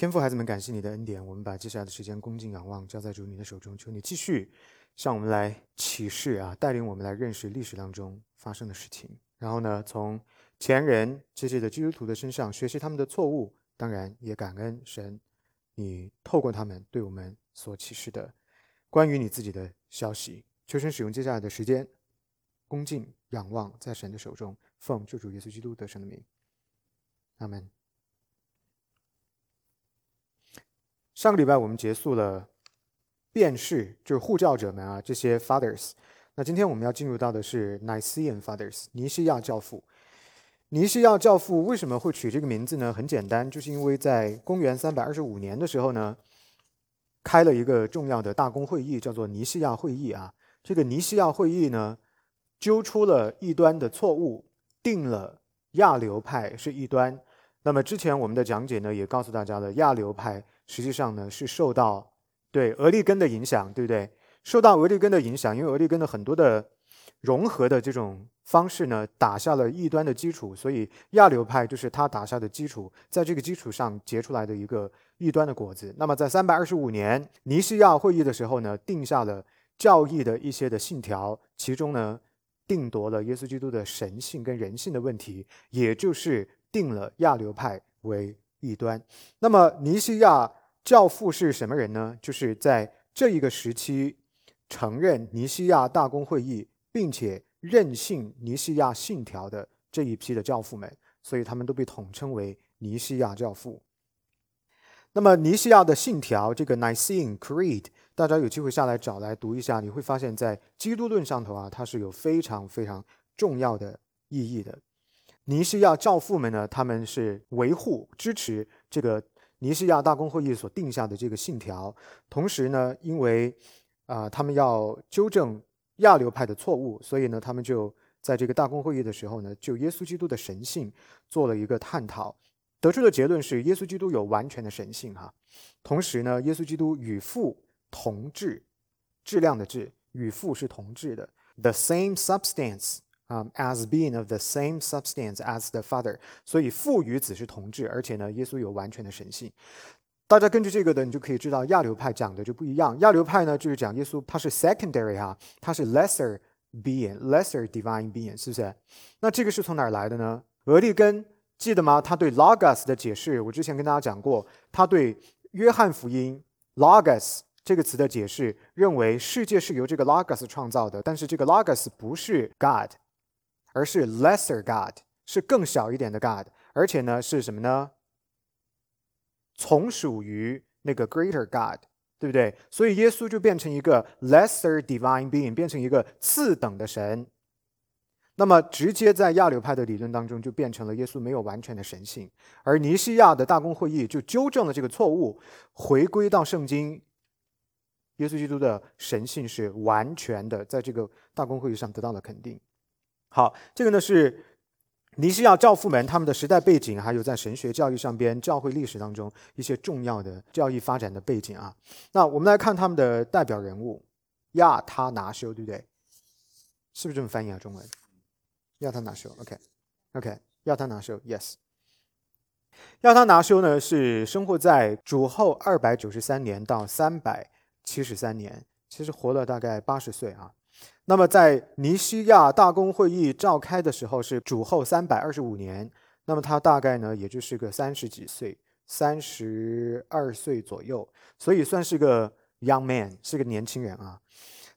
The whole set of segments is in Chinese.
天父，孩子们，感谢你的恩典。我们把接下来的时间恭敬仰望，交在主你的手中。求你继续向我们来启示啊，带领我们来认识历史当中发生的事情。然后呢，从前人这些的基督徒的身上学习他们的错误，当然也感恩神，你透过他们对我们所启示的关于你自己的消息。求神使用接下来的时间，恭敬仰望在神的手中，奉救主耶稣基督得胜的名，阿门。上个礼拜我们结束了辨识，就是护教者们啊，这些 fathers。那今天我们要进入到的是 Nicene fathers，尼西亚教父。尼西亚教父为什么会取这个名字呢？很简单，就是因为在公元三百二十五年的时候呢，开了一个重要的大公会议，叫做尼西亚会议啊。这个尼西亚会议呢，揪出了异端的错误，定了亚流派是异端。那么之前我们的讲解呢，也告诉大家了，亚流派。实际上呢，是受到对俄利根的影响，对不对？受到俄利根的影响，因为俄利根的很多的融合的这种方式呢，打下了异端的基础，所以亚流派就是他打下的基础，在这个基础上结出来的一个异端的果子。那么在三百二十五年尼西亚会议的时候呢，定下了教义的一些的信条，其中呢，定夺了耶稣基督的神性跟人性的问题，也就是定了亚流派为异端。那么尼西亚。教父是什么人呢？就是在这一个时期承认尼西亚大公会议，并且任信尼西亚信条的这一批的教父们，所以他们都被统称为尼西亚教父。那么尼西亚的信条，这个 Nicene Creed，大家有机会下来找来读一下，你会发现在基督论上头啊，它是有非常非常重要的意义的。尼西亚教父们呢，他们是维护支持这个。尼西亚大公会议所定下的这个信条，同时呢，因为啊，他们要纠正亚流派的错误，所以呢，他们就在这个大公会议的时候呢，就耶稣基督的神性做了一个探讨，得出的结论是耶稣基督有完全的神性哈。同时呢，耶稣基督与父同质，质量的质与父是同质的，the same substance。啊，as being of the same substance as the Father，所以父与子是同质，而且呢，耶稣有完全的神性。大家根据这个的，你就可以知道亚流派讲的就不一样。亚流派呢，就是讲耶稣他是 secondary 哈，他是 lesser being，lesser divine being，是不是？那这个是从哪儿来的呢？俄利根记得吗？他对 logos 的解释，我之前跟大家讲过，他对约翰福音 logos 这个词的解释，认为世界是由这个 logos 创造的，但是这个 logos 不是 God。而是 lesser God，是更小一点的 God，而且呢是什么呢？从属于那个 greater God，对不对？所以耶稣就变成一个 lesser divine being，变成一个次等的神。那么直接在亚流派的理论当中，就变成了耶稣没有完全的神性。而尼西亚的大公会议就纠正了这个错误，回归到圣经，耶稣基督的神性是完全的，在这个大公会议上得到了肯定。好，这个呢是尼西亚教父们他们的时代背景，还有在神学教育上边、教会历史当中一些重要的教育发展的背景啊。那我们来看他们的代表人物亚他拿修，对不对？是不是这么翻译啊？中文亚他拿修，OK，OK，亚他拿修，Yes。亚他拿修呢是生活在主后二百九十三年到三百七十三年，其实活了大概八十岁啊。那么，在尼西亚大公会议召开的时候是主后三百二十五年，那么他大概呢，也就是个三十几岁，三十二岁左右，所以算是个 young man，是个年轻人啊。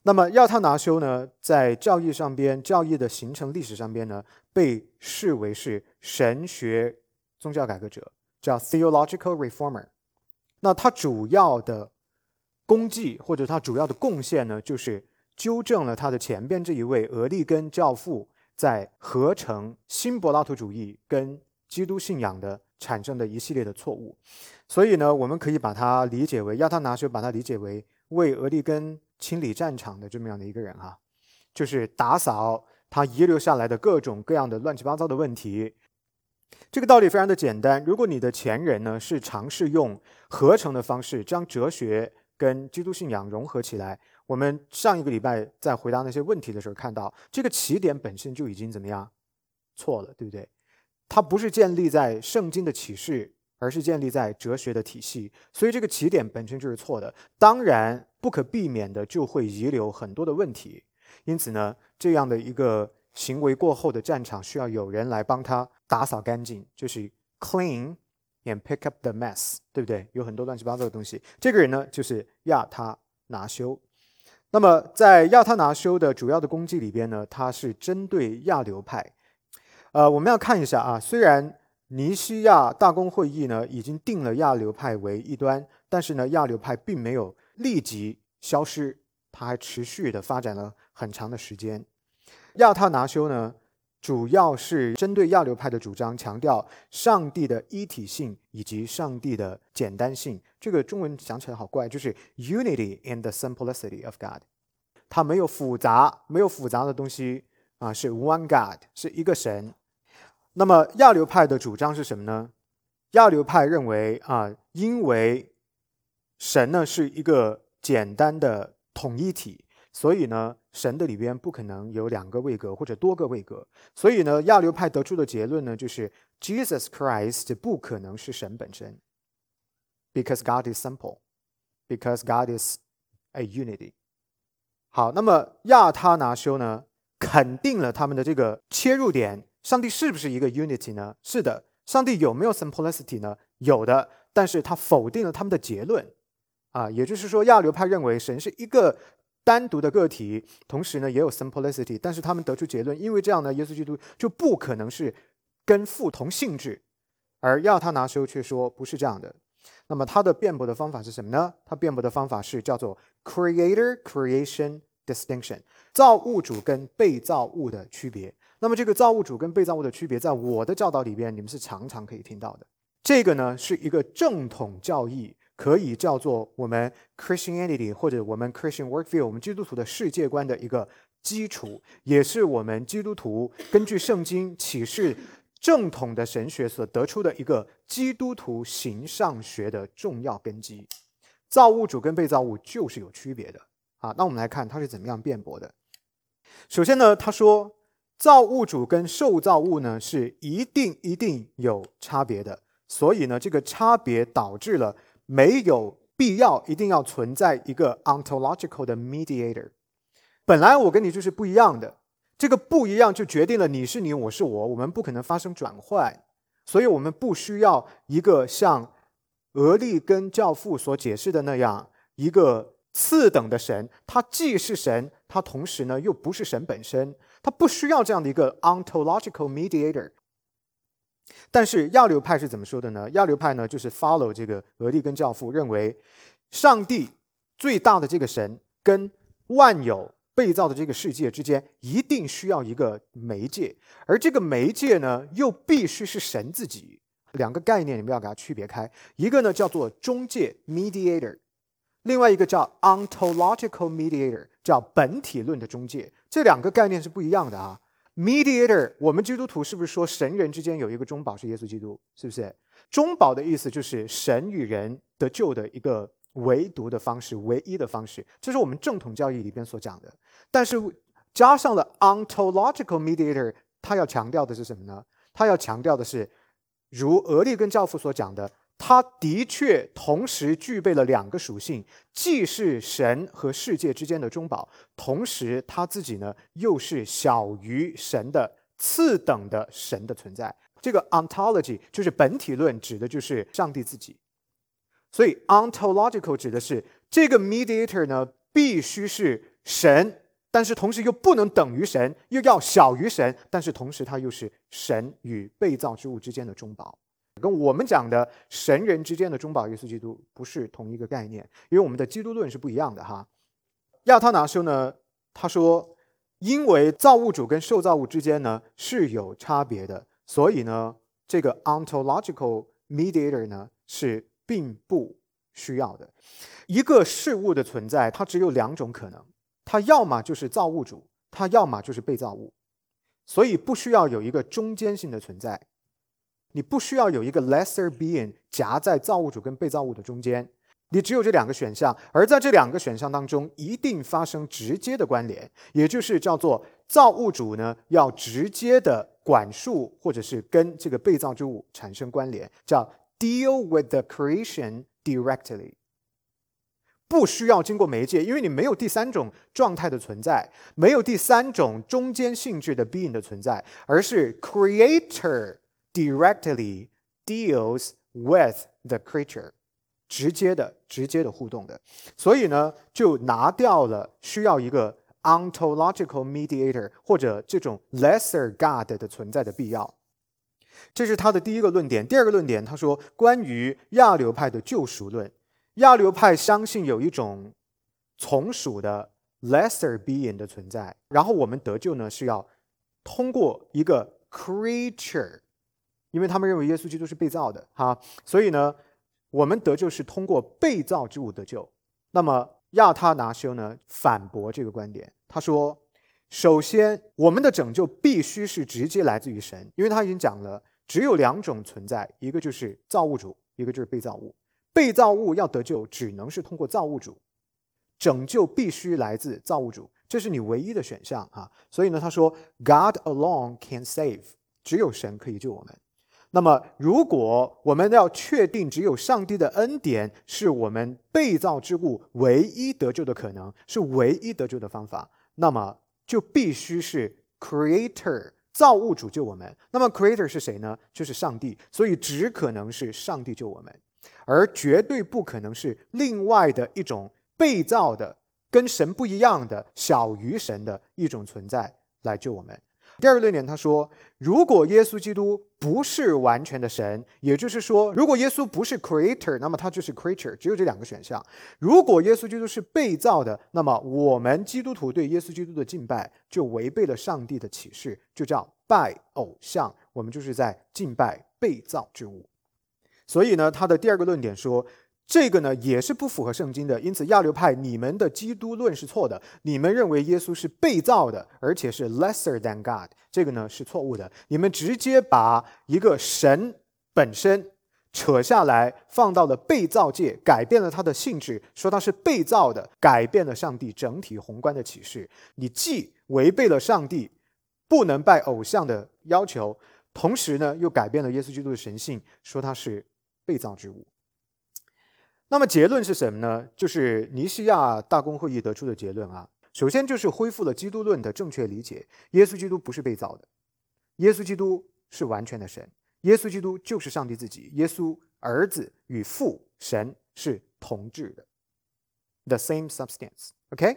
那么亚他拿修呢，在教义上边，教义的形成历史上边呢，被视为是神学宗教改革者，叫 theological reformer。那他主要的功绩或者他主要的贡献呢，就是。纠正了他的前边这一位俄利根教父在合成新柏拉图主义跟基督信仰的产生的一系列的错误，所以呢，我们可以把它理解为亚他拿修，把它理解为为俄利根清理战场的这么样的一个人哈，就是打扫他遗留下来的各种各样的乱七八糟的问题。这个道理非常的简单，如果你的前人呢是尝试用合成的方式将哲学跟基督信仰融合起来。我们上一个礼拜在回答那些问题的时候，看到这个起点本身就已经怎么样错了，对不对？它不是建立在圣经的启示，而是建立在哲学的体系。所以这个起点本身就是错的，当然不可避免的就会遗留很多的问题。因此呢，这样的一个行为过后的战场需要有人来帮他打扫干净，就是 clean and pick up the mess，对不对？有很多乱七八糟的东西。这个人呢，就是亚他拿修。那么在亚他拿修的主要的功绩里边呢，它是针对亚流派。呃，我们要看一下啊，虽然尼西亚大公会议呢已经定了亚流派为一端，但是呢，亚流派并没有立即消失，它还持续的发展了很长的时间。亚他拿修呢，主要是针对亚流派的主张，强调上帝的一体性以及上帝的简单性。这个中文讲起来好怪，就是 unity in the simplicity of God。它没有复杂，没有复杂的东西啊，是 one God，是一个神。那么亚流派的主张是什么呢？亚流派认为啊，因为神呢是一个简单的统一体，所以呢。神的里边不可能有两个位格或者多个位格，所以呢，亚流派得出的结论呢，就是 Jesus Christ 不可能是神本身，because God is simple，because God is a unity。好，那么亚他拿修呢，肯定了他们的这个切入点：上帝是不是一个 unity 呢？是的。上帝有没有 simplicity 呢？有的。但是他否定了他们的结论，啊，也就是说，亚流派认为神是一个。单独的个体，同时呢也有 simplicity，但是他们得出结论，因为这样呢，耶稣基督就不可能是跟父同性质，而亚他拿修却说不是这样的。那么他的辩驳的方法是什么呢？他辩驳的方法是叫做 creator creation distinction，造物主跟被造物的区别。那么这个造物主跟被造物的区别，在我的教导里边，你们是常常可以听到的。这个呢是一个正统教义。可以叫做我们 Christianity 或者我们 Christian worldview，我们基督徒的世界观的一个基础，也是我们基督徒根据圣经启示正统的神学所得出的一个基督徒形上学的重要根基。造物主跟被造物就是有区别的啊。那我们来看他是怎么样辩驳的。首先呢，他说造物主跟受造物呢是一定一定有差别的，所以呢，这个差别导致了。没有必要一定要存在一个 ontological 的 mediator。本来我跟你就是不一样的，这个不一样就决定了你是你，我是我，我们不可能发生转换，所以我们不需要一个像俄利根教父所解释的那样一个次等的神，他既是神，他同时呢又不是神本身，他不需要这样的一个 ontological mediator。但是亚流派是怎么说的呢？亚流派呢，就是 follow 这个俄利根教父，认为上帝最大的这个神跟万有被造的这个世界之间一定需要一个媒介，而这个媒介呢，又必须是神自己。两个概念你们要给它区别开，一个呢叫做中介 （mediator），另外一个叫 ontological mediator，叫本体论的中介。这两个概念是不一样的啊。Mediator，我们基督徒是不是说神人之间有一个中保是耶稣基督？是不是？中保的意思就是神与人得救的一个唯独的方式，唯一的方式，这是我们正统教义里边所讲的。但是加上了 ontological mediator，他要强调的是什么呢？他要强调的是，如俄利根教父所讲的。他的确同时具备了两个属性，既是神和世界之间的中保，同时他自己呢又是小于神的次等的神的存在。这个 ontology 就是本体论，指的就是上帝自己。所以 ontological 指的是这个 mediator 呢必须是神，但是同时又不能等于神，又要小于神，但是同时他又是神与被造之物之间的中保。跟我们讲的神人之间的中保耶稣基督不是同一个概念，因为我们的基督论是不一样的哈。亚他拿修呢，他说，因为造物主跟受造物之间呢是有差别的，所以呢，这个 ontological mediator 呢是并不需要的。一个事物的存在，它只有两种可能，它要么就是造物主，它要么就是被造物，所以不需要有一个中间性的存在。你不需要有一个 lesser being 夹在造物主跟被造物的中间，你只有这两个选项，而在这两个选项当中，一定发生直接的关联，也就是叫做造物主呢要直接的管束或者是跟这个被造之物产生关联，叫 deal with the creation directly，不需要经过媒介，因为你没有第三种状态的存在，没有第三种中间性质的 being 的存在，而是 creator directly deals with the creature，直接的、直接的互动的，所以呢，就拿掉了需要一个 ontological mediator 或者这种 lesser God 的存在的必要。这是他的第一个论点。第二个论点，他说关于亚流派的救赎论，亚流派相信有一种从属的 lesser being 的存在，然后我们得救呢是要通过一个 creature，因为他们认为耶稣基督是被造的，哈，所以呢，我们得救是通过被造之物得救。那么亚他拿修呢反驳这个观点，他说。首先，我们的拯救必须是直接来自于神，因为他已经讲了，只有两种存在，一个就是造物主，一个就是被造物。被造物要得救，只能是通过造物主；拯救必须来自造物主，这是你唯一的选项啊。所以呢，他说，God alone can save，只有神可以救我们。那么，如果我们要确定只有上帝的恩典是我们被造之物唯一得救的可能，是唯一得救的方法，那么。就必须是 Creator 造物主救我们。那么 Creator 是谁呢？就是上帝。所以只可能是上帝救我们，而绝对不可能是另外的一种被造的、跟神不一样的小于神的一种存在来救我们。第二个论点，他说，如果耶稣基督不是完全的神，也就是说，如果耶稣不是 creator，那么他就是 creature，只有这两个选项。如果耶稣基督是被造的，那么我们基督徒对耶稣基督的敬拜就违背了上帝的启示，就叫拜偶像。我们就是在敬拜被造之物。所以呢，他的第二个论点说。这个呢也是不符合圣经的，因此亚流派你们的基督论是错的。你们认为耶稣是被造的，而且是 lesser than God，这个呢是错误的。你们直接把一个神本身扯下来，放到了被造界，改变了它的性质，说它是被造的，改变了上帝整体宏观的启示。你既违背了上帝不能拜偶像的要求，同时呢又改变了耶稣基督的神性，说他是被造之物。那么结论是什么呢？就是尼西亚大公会议得出的结论啊。首先就是恢复了基督论的正确理解：耶稣基督不是被造的，耶稣基督是完全的神，耶稣基督就是上帝自己，耶稣儿子与父神是同质的，the same substance。OK，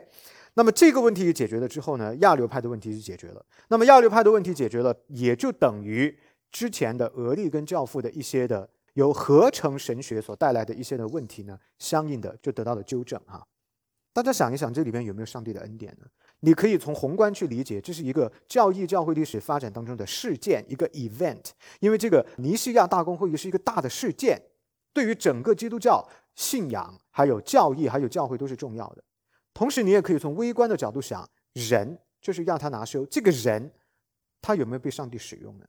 那么这个问题解决了之后呢，亚流派的问题就解决了。那么亚流派的问题解决了，也就等于之前的俄利跟教父的一些的。由合成神学所带来的一些的问题呢，相应的就得到了纠正哈。大家想一想，这里边有没有上帝的恩典呢？你可以从宏观去理解，这是一个教义教会历史发展当中的事件，一个 event。因为这个尼西亚大公会议是一个大的事件，对于整个基督教信仰、还有教义、还有教会都是重要的。同时，你也可以从微观的角度想，人就是亚他拿修这个人，他有没有被上帝使用呢？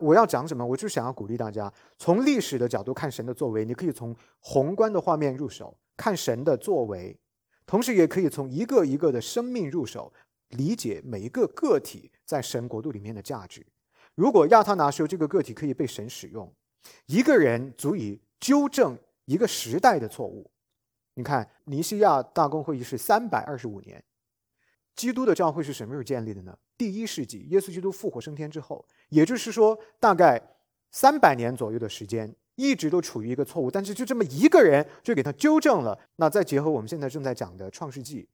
我要讲什么？我就想要鼓励大家，从历史的角度看神的作为，你可以从宏观的画面入手看神的作为，同时也可以从一个一个的生命入手，理解每一个个体在神国度里面的价值。如果亚他拿修这个个体可以被神使用，一个人足以纠正一个时代的错误。你看，尼西亚大公会议是三百二十五年，基督的教会是什么时候建立的呢？第一世纪，耶稣基督复活升天之后，也就是说，大概三百年左右的时间，一直都处于一个错误。但是就这么一个人，就给他纠正了。那再结合我们现在正在讲的创世纪，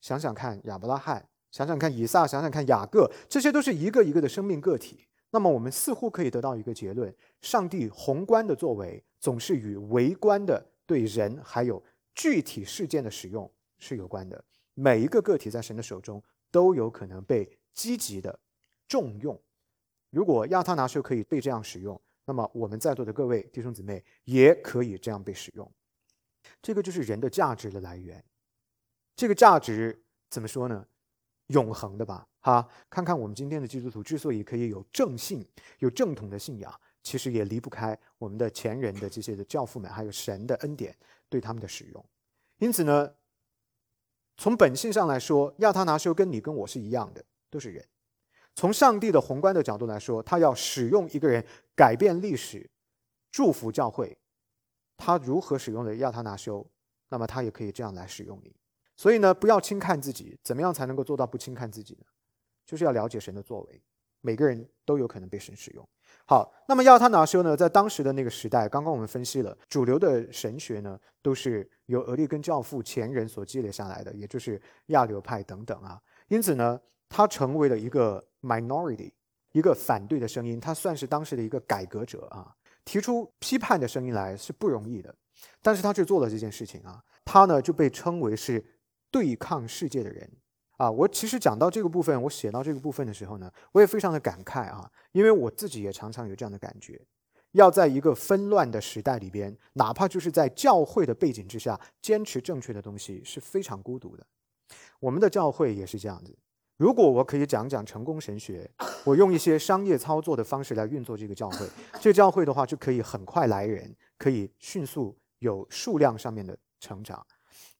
想想看亚伯拉罕，想想看以撒，想想看雅各，这些都是一个一个的生命个体。那么我们似乎可以得到一个结论：上帝宏观的作为，总是与微观的对人还有具体事件的使用是有关的。每一个个体在神的手中都有可能被。积极的重用，如果亚他拿修可以被这样使用，那么我们在座的各位弟兄姊妹也可以这样被使用。这个就是人的价值的来源。这个价值怎么说呢？永恒的吧。哈，看看我们今天的基督徒之所以可以有正信、有正统的信仰，其实也离不开我们的前人的这些的教父们，还有神的恩典对他们的使用。因此呢，从本性上来说，亚他拿修跟你跟我是一样的。都是人，从上帝的宏观的角度来说，他要使用一个人改变历史，祝福教会，他如何使用的亚他拿修，那么他也可以这样来使用你。所以呢，不要轻看自己，怎么样才能够做到不轻看自己呢？就是要了解神的作为，每个人都有可能被神使用。好，那么亚他拿修呢，在当时的那个时代，刚刚我们分析了主流的神学呢，都是由俄利根教父前人所积累下来的，也就是亚流派等等啊。因此呢，他成为了一个 minority，一个反对的声音，他算是当时的一个改革者啊，提出批判的声音来是不容易的，但是他却做了这件事情啊，他呢就被称为是对抗世界的人。啊，我其实讲到这个部分，我写到这个部分的时候呢，我也非常的感慨啊，因为我自己也常常有这样的感觉，要在一个纷乱的时代里边，哪怕就是在教会的背景之下，坚持正确的东西是非常孤独的。我们的教会也是这样子。如果我可以讲讲成功神学，我用一些商业操作的方式来运作这个教会，这个教会的话就可以很快来人，可以迅速有数量上面的成长。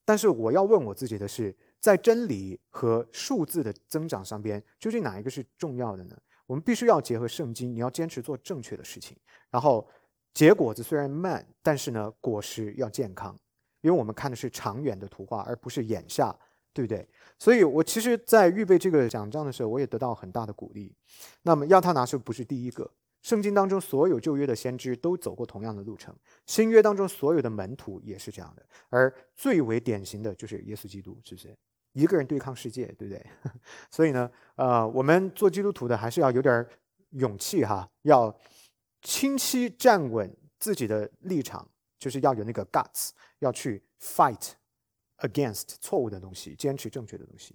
但是我要问我自己的是。在真理和数字的增长上边，究竟哪一个是重要的呢？我们必须要结合圣经，你要坚持做正确的事情，然后结果子虽然慢，但是呢，果实要健康，因为我们看的是长远的图画，而不是眼下，对不对？所以我其实，在预备这个奖章的时候，我也得到很大的鼓励。那么亚他拿是不是第一个？圣经当中所有旧约的先知都走过同样的路程，新约当中所有的门徒也是这样的，而最为典型的就是耶稣基督，是不是？一个人对抗世界，对不对？所以呢，呃，我们做基督徒的还是要有点勇气哈，要清晰站稳自己的立场，就是要有那个 guts，要去 fight against 错误的东西，坚持正确的东西。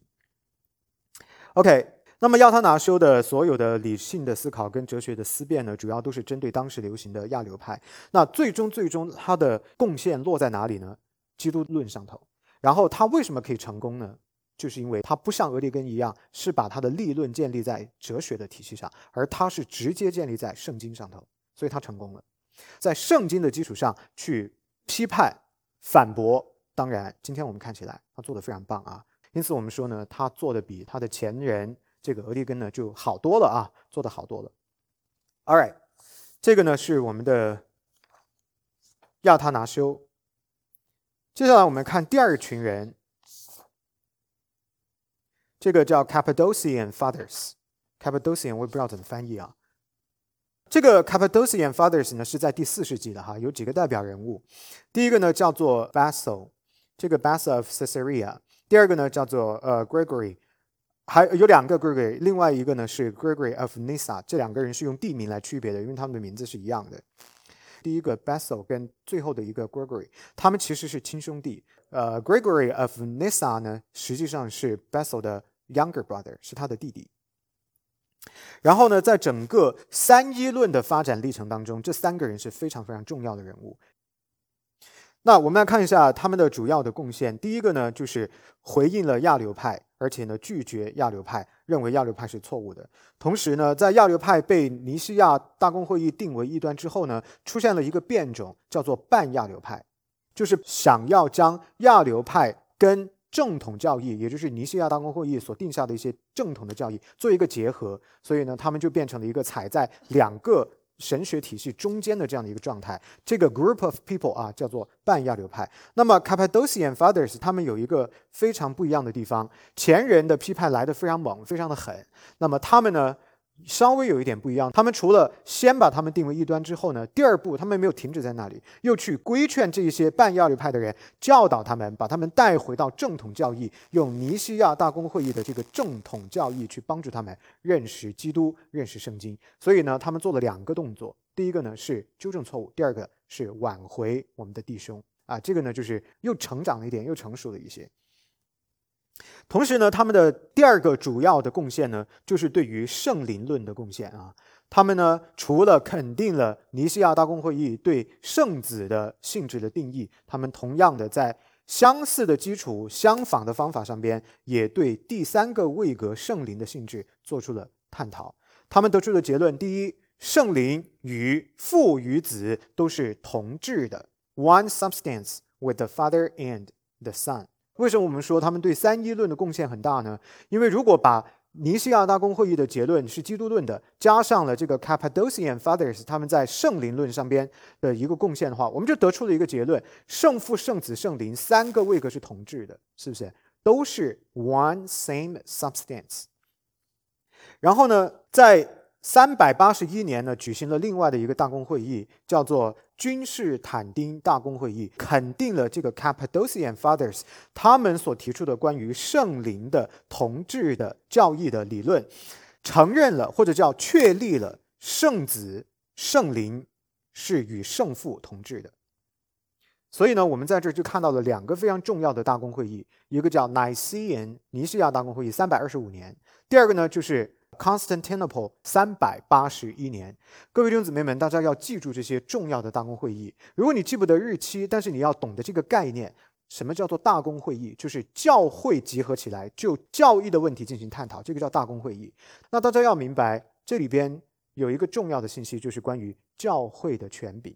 OK，那么亚他拿修的所有的理性的思考跟哲学的思辨呢，主要都是针对当时流行的亚流派。那最终最终他的贡献落在哪里呢？基督论上头。然后他为什么可以成功呢？就是因为他不像俄狄根一样，是把他的立论建立在哲学的体系上，而他是直接建立在圣经上头，所以他成功了，在圣经的基础上去批判、反驳。当然，今天我们看起来他做的非常棒啊，因此我们说呢，他做的比他的前人这个俄狄根呢就好多了啊，做的好多了。All right，这个呢是我们的亚他拿修。接下来我们看第二群人。这个叫 Cappadocian Fathers，Cappadocian 我也不知道怎么翻译啊。这个 Cappadocian Fathers 呢是在第四世纪的哈，有几个代表人物。第一个呢叫做 Basil，这个 Basil of Caesarea。第二个呢叫做呃 Gregory，还有两个 Gregory，另外一个呢是 Gregory of Nyssa。这两个人是用地名来区别的，因为他们的名字是一样的。第一个 Basil 跟最后的一个 Gregory，他们其实是亲兄弟。呃，Gregory of Nyssa 呢实际上是 Basil 的。Younger brother 是他的弟弟。然后呢，在整个三一论的发展历程当中，这三个人是非常非常重要的人物。那我们来看一下他们的主要的贡献。第一个呢，就是回应了亚流派，而且呢拒绝亚流派，认为亚流派是错误的。同时呢，在亚流派被尼西亚大公会议定为异端之后呢，出现了一个变种，叫做半亚流派，就是想要将亚流派跟正统教义，也就是尼西亚大公会议所定下的一些正统的教义，做一个结合，所以呢，他们就变成了一个踩在两个神学体系中间的这样的一个状态。这个 group of people 啊，叫做半亚流派。那么 Cappadocian Fathers 他们有一个非常不一样的地方，前人的批判来的非常猛，非常的狠。那么他们呢？稍微有一点不一样，他们除了先把他们定为异端之后呢，第二步他们没有停止在那里，又去规劝这一些半亚流派的人，教导他们，把他们带回到正统教义，用尼西亚大公会议的这个正统教义去帮助他们认识基督、认识圣经。所以呢，他们做了两个动作，第一个呢是纠正错误，第二个是挽回我们的弟兄啊，这个呢就是又成长了一点，又成熟了一些。同时呢，他们的第二个主要的贡献呢，就是对于圣灵论的贡献啊。他们呢，除了肯定了尼西亚大公会议对圣子的性质的定义，他们同样的在相似的基础、相仿的方法上边，也对第三个位格圣灵的性质做出了探讨。他们得出的结论：第一，圣灵与父与子都是同质的，one substance with the Father and the Son。为什么我们说他们对三一论的贡献很大呢？因为如果把尼西亚大公会议的结论是基督论的，加上了这个 Cappadocian Fathers 他们在圣灵论上边的一个贡献的话，我们就得出了一个结论：圣父、圣子、圣灵三个位格是同质的，是不是？都是 one same substance。然后呢，在三百八十一年呢，举行了另外的一个大公会议，叫做君士坦丁大公会议，肯定了这个 Cappadocian Fathers 他们所提出的关于圣灵的同治的教义的理论，承认了或者叫确立了圣子、圣灵是与圣父同治的。所以呢，我们在这就看到了两个非常重要的大公会议，一个叫 Nicene 尼西亚大公会议，三百二十五年；第二个呢，就是。Constantinople 三百八十一年，各位弟兄姊妹们，大家要记住这些重要的大公会议。如果你记不得日期，但是你要懂得这个概念，什么叫做大公会议？就是教会集合起来就教义的问题进行探讨，这个叫大公会议。那大家要明白，这里边有一个重要的信息，就是关于教会的权柄。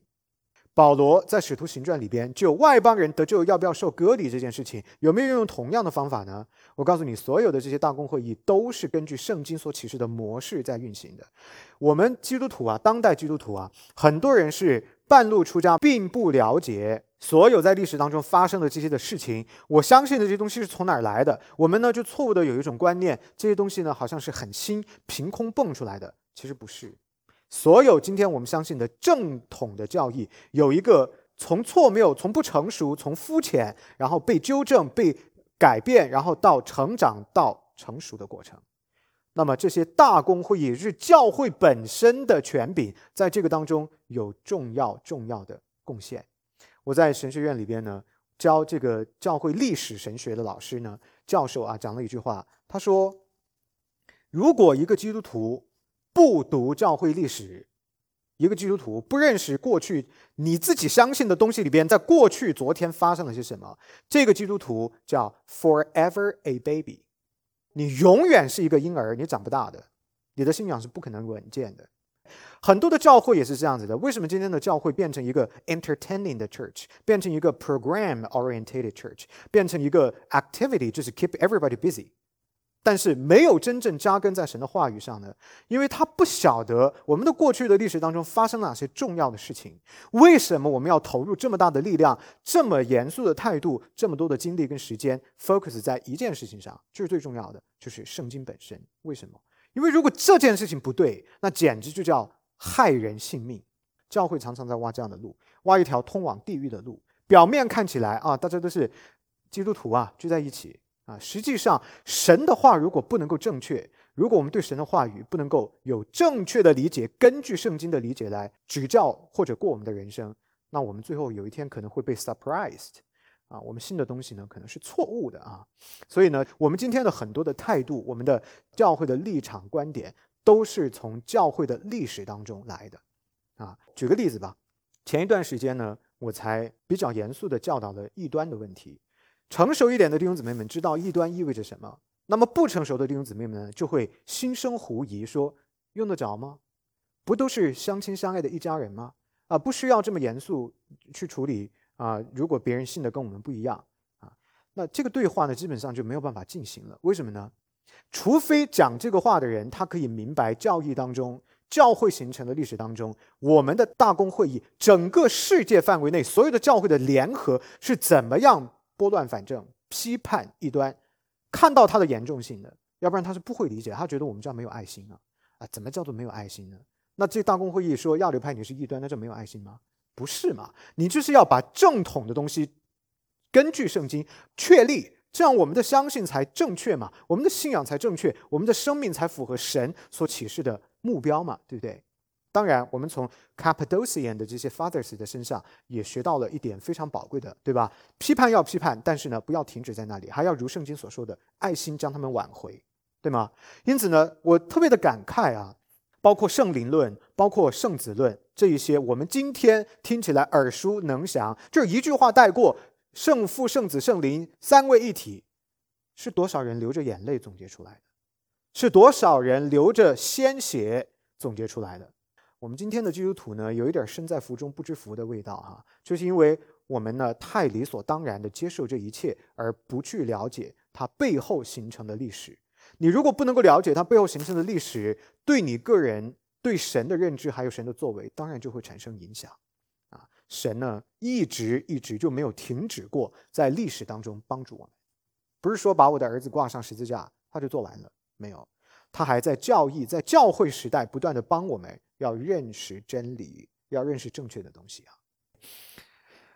保罗在使徒行传里边，就外邦人得救要不要受割礼这件事情，有没有用同样的方法呢？我告诉你，所有的这些大公会议都是根据圣经所启示的模式在运行的。我们基督徒啊，当代基督徒啊，很多人是半路出家，并不了解所有在历史当中发生的这些的事情。我相信的这些东西是从哪儿来的？我们呢就错误的有一种观念，这些东西呢好像是很新，凭空蹦出来的，其实不是。所有今天我们相信的正统的教义，有一个从错谬、从不成熟、从肤浅，然后被纠正、被改变，然后到成长到成熟的过程。那么这些大公会议是教会本身的权柄，在这个当中有重要重要的贡献。我在神学院里边呢，教这个教会历史神学的老师呢，教授啊讲了一句话，他说：“如果一个基督徒。”不读教会历史，一个基督徒不认识过去你自己相信的东西里边，在过去昨天发生了些什么？这个基督徒叫 forever a baby，你永远是一个婴儿，你长不大的，你的信仰是不可能稳健的。很多的教会也是这样子的。为什么今天的教会变成一个 entertaining 的 church，变成一个 program oriented church，变成一个 activity，就是 keep everybody busy？但是没有真正扎根在神的话语上呢，因为他不晓得我们的过去的历史当中发生了哪些重要的事情。为什么我们要投入这么大的力量、这么严肃的态度、这么多的精力跟时间，focus 在一件事情上，就是最重要的，就是圣经本身。为什么？因为如果这件事情不对，那简直就叫害人性命。教会常常在挖这样的路，挖一条通往地狱的路。表面看起来啊，大家都是基督徒啊，聚在一起。啊，实际上，神的话如果不能够正确，如果我们对神的话语不能够有正确的理解，根据圣经的理解来指教或者过我们的人生，那我们最后有一天可能会被 surprised。啊，我们信的东西呢可能是错误的啊。所以呢，我们今天的很多的态度，我们的教会的立场观点，都是从教会的历史当中来的。啊，举个例子吧，前一段时间呢，我才比较严肃的教导了异端的问题。成熟一点的弟兄姊妹们知道异端意味着什么，那么不成熟的弟兄姊妹们呢，就会心生狐疑，说用得着吗？不都是相亲相爱的一家人吗？啊，不需要这么严肃去处理啊。如果别人信的跟我们不一样啊，那这个对话呢，基本上就没有办法进行了。为什么呢？除非讲这个话的人他可以明白教义当中、教会形成的历史当中，我们的大公会议整个世界范围内所有的教会的联合是怎么样。拨乱反正，批判异端，看到它的严重性的，要不然他是不会理解。他觉得我们这样没有爱心啊啊！怎么叫做没有爱心呢？那这大公会议说亚流派你是异端，那就没有爱心吗？不是嘛？你就是要把正统的东西根据圣经确立，这样我们的相信才正确嘛，我们的信仰才正确，我们的生命才符合神所启示的目标嘛，对不对？当然，我们从 Cappadocian 的这些 Fathers 的身上也学到了一点非常宝贵的，对吧？批判要批判，但是呢，不要停止在那里，还要如圣经所说的，爱心将他们挽回，对吗？因此呢，我特别的感慨啊，包括圣灵论，包括圣子论这一些，我们今天听起来耳熟能详，就是一句话带过，圣父、圣子、圣灵三位一体，是多少人流着眼泪总结出来的？是多少人流着鲜血总结出来的？我们今天的基督徒呢，有一点身在福中不知福的味道哈，就是因为我们呢太理所当然的接受这一切，而不去了解它背后形成的历史。你如果不能够了解它背后形成的历史，对你个人对神的认知还有神的作为，当然就会产生影响。啊，神呢一直一直就没有停止过在历史当中帮助我们，不是说把我的儿子挂上十字架他就做完了，没有，他还在教义在教会时代不断的帮我们要认识真理，要认识正确的东西啊。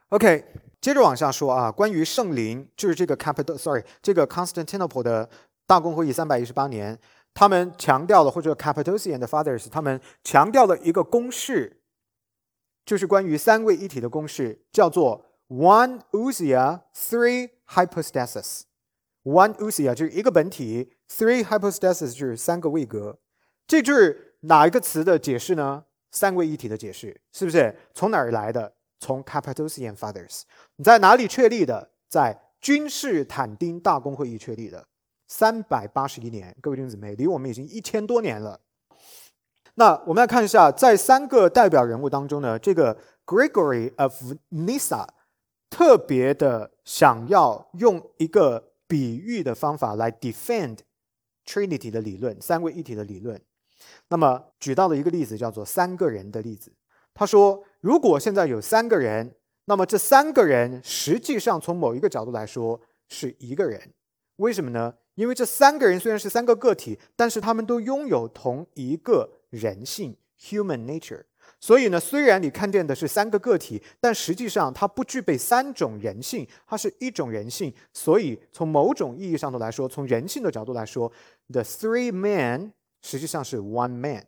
OK，接着往下说啊，关于圣灵，就是这个 Capitol，sorry，这个 Constantinople 的大公会议三百一十八年，他们强调了，或者 Cappadocian 的 Fathers，他们强调了一个公式，就是关于三位一体的公式，叫做 One Usia，Three Hypostasis。One Usia 就是一个本体，Three Hypostasis 就是三个位格。这就是哪一个词的解释呢？三位一体的解释，是不是？从哪儿来的？从 Cappadocian Fathers，你在哪里确立的？在君士坦丁大公会议确立的，三百八十一年。各位弟兄姊妹，离我们已经一千多年了。那我们来看一下，在三个代表人物当中呢，这个 Gregory of Nyssa 特别的想要用一个比喻的方法来 defend Trinity 的理论，三位一体的理论。那么举到了一个例子，叫做三个人的例子。他说。如果现在有三个人，那么这三个人实际上从某一个角度来说是一个人，为什么呢？因为这三个人虽然是三个个体，但是他们都拥有同一个人性 （human nature）。所以呢，虽然你看见的是三个个体，但实际上它不具备三种人性，它是一种人性。所以从某种意义上的来说，从人性的角度来说，the three men 实际上是 one man。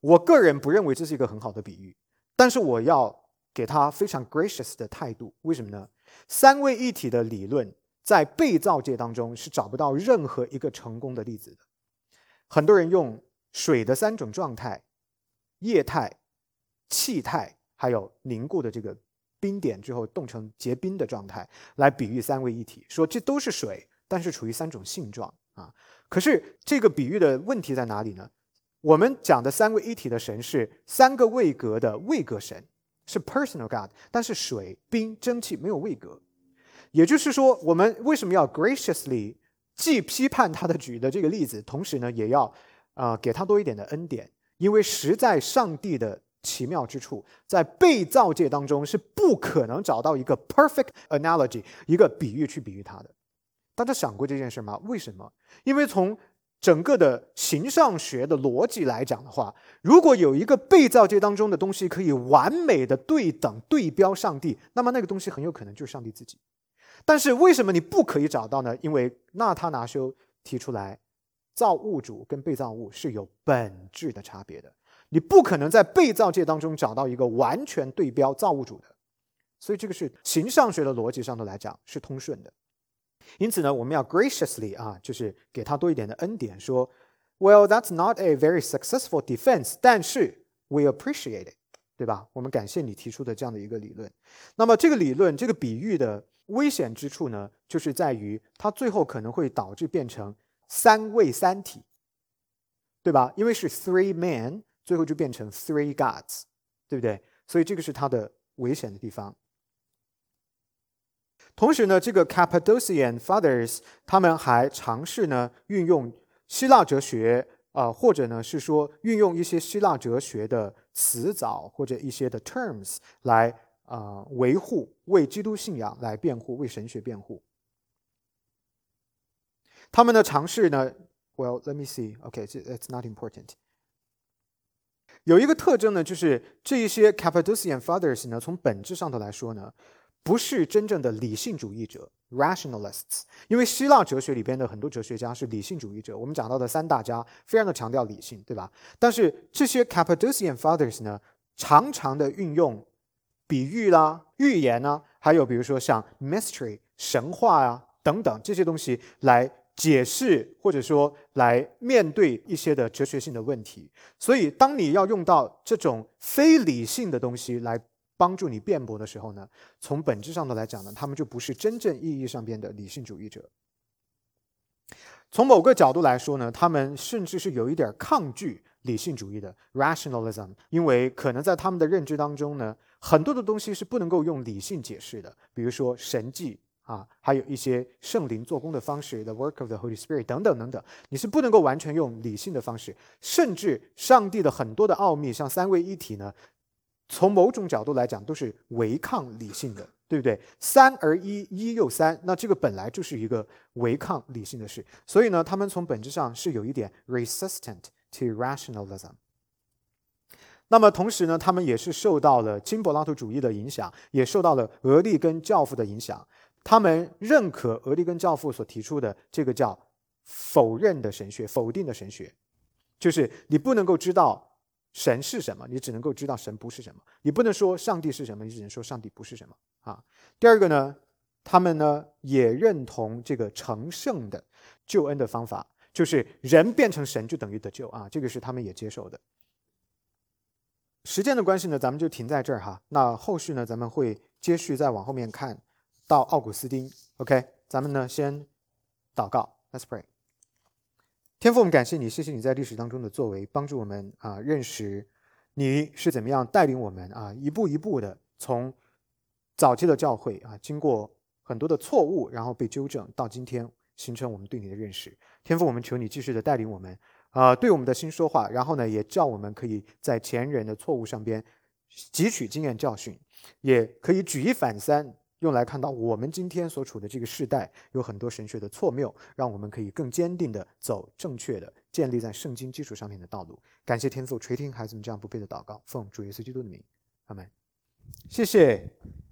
我个人不认为这是一个很好的比喻。但是我要给他非常 gracious 的态度，为什么呢？三位一体的理论在被造界当中是找不到任何一个成功的例子的。很多人用水的三种状态：液态、气态，还有凝固的这个冰点之后冻成结冰的状态，来比喻三位一体，说这都是水，但是处于三种性状啊。可是这个比喻的问题在哪里呢？我们讲的三位一体的神是三个位格的位格神，是 personal God，但是水、冰、蒸汽没有位格。也就是说，我们为什么要 graciously 既批判他的举的这个例子，同时呢，也要啊给他多一点的恩典？因为实在上帝的奇妙之处，在被造界当中是不可能找到一个 perfect analogy，一个比喻去比喻他的。大家想过这件事吗？为什么？因为从整个的形上学的逻辑来讲的话，如果有一个被造界当中的东西可以完美的对等对标上帝，那么那个东西很有可能就是上帝自己。但是为什么你不可以找到呢？因为纳他拿修提出来，造物主跟被造物是有本质的差别的，你不可能在被造界当中找到一个完全对标造物主的。所以这个是形上学的逻辑上头来讲是通顺的。因此呢，我们要 graciously 啊，就是给他多一点的恩典，说，Well, that's not a very successful defense，但是 we appreciate it，对吧？我们感谢你提出的这样的一个理论。那么这个理论，这个比喻的危险之处呢，就是在于它最后可能会导致变成三位三体，对吧？因为是 three men，最后就变成 three gods，对不对？所以这个是它的危险的地方。同时呢，这个 Cappadocian Fathers 他们还尝试呢运用希腊哲学啊，或者呢是说运用一些希腊哲学的词藻或者一些的 terms 来啊维护为基督信仰来辩护，为神学辩护。他们的尝试呢，Well, let me see. Okay, it's not important. 有一个特征呢，就是这一些 Cappadocian Fathers 呢，从本质上头来说呢。不是真正的理性主义者 （rationalists），因为希腊哲学里边的很多哲学家是理性主义者。我们讲到的三大家非常的强调理性，对吧？但是这些 Cappadocian Fathers 呢，常常的运用比喻啦、预言啊，还有比如说像 mystery 神话啊等等这些东西来解释，或者说来面对一些的哲学性的问题。所以，当你要用到这种非理性的东西来。帮助你辩驳的时候呢，从本质上的来讲呢，他们就不是真正意义上边的理性主义者。从某个角度来说呢，他们甚至是有一点抗拒理性主义的 rationalism，因为可能在他们的认知当中呢，很多的东西是不能够用理性解释的，比如说神迹啊，还有一些圣灵做工的方式，the work of the Holy Spirit 等等等等，你是不能够完全用理性的方式，甚至上帝的很多的奥秘，像三位一体呢，从某种角度来讲都是违抗理性的，对不对？三而一，一又三，那这个本来就是一个违抗理性的事，所以呢，他们从本质上是有一点 resistant to rationalism。那么同时呢，他们也是受到了金柏拉图主义的影响，也受到了俄利根教父的影响。他们认可俄利根教父所提出的这个叫否认的神学，否定的神学，就是你不能够知道神是什么，你只能够知道神不是什么。你不能说上帝是什么，你只能说上帝不是什么啊。第二个呢，他们呢也认同这个成圣的救恩的方法，就是人变成神就等于得救啊，这个是他们也接受的。时间的关系呢，咱们就停在这儿哈。那后续呢，咱们会接续再往后面看。到奥古斯丁，OK，咱们呢先祷告，Let's pray。天父，我们感谢你，谢谢你在历史当中的作为，帮助我们啊认识你是怎么样带领我们啊一步一步的从早期的教会啊经过很多的错误，然后被纠正，到今天形成我们对你的认识。天父，我们求你继续的带领我们啊对我们的心说话，然后呢也叫我们可以在前人的错误上边汲取经验教训，也可以举一反三。用来看到我们今天所处的这个时代有很多神学的错谬，让我们可以更坚定地走正确的、建立在圣经基础上面的道路。感谢天父垂听孩子们这样不配的祷告，奉主耶稣基督的名，阿门。谢谢。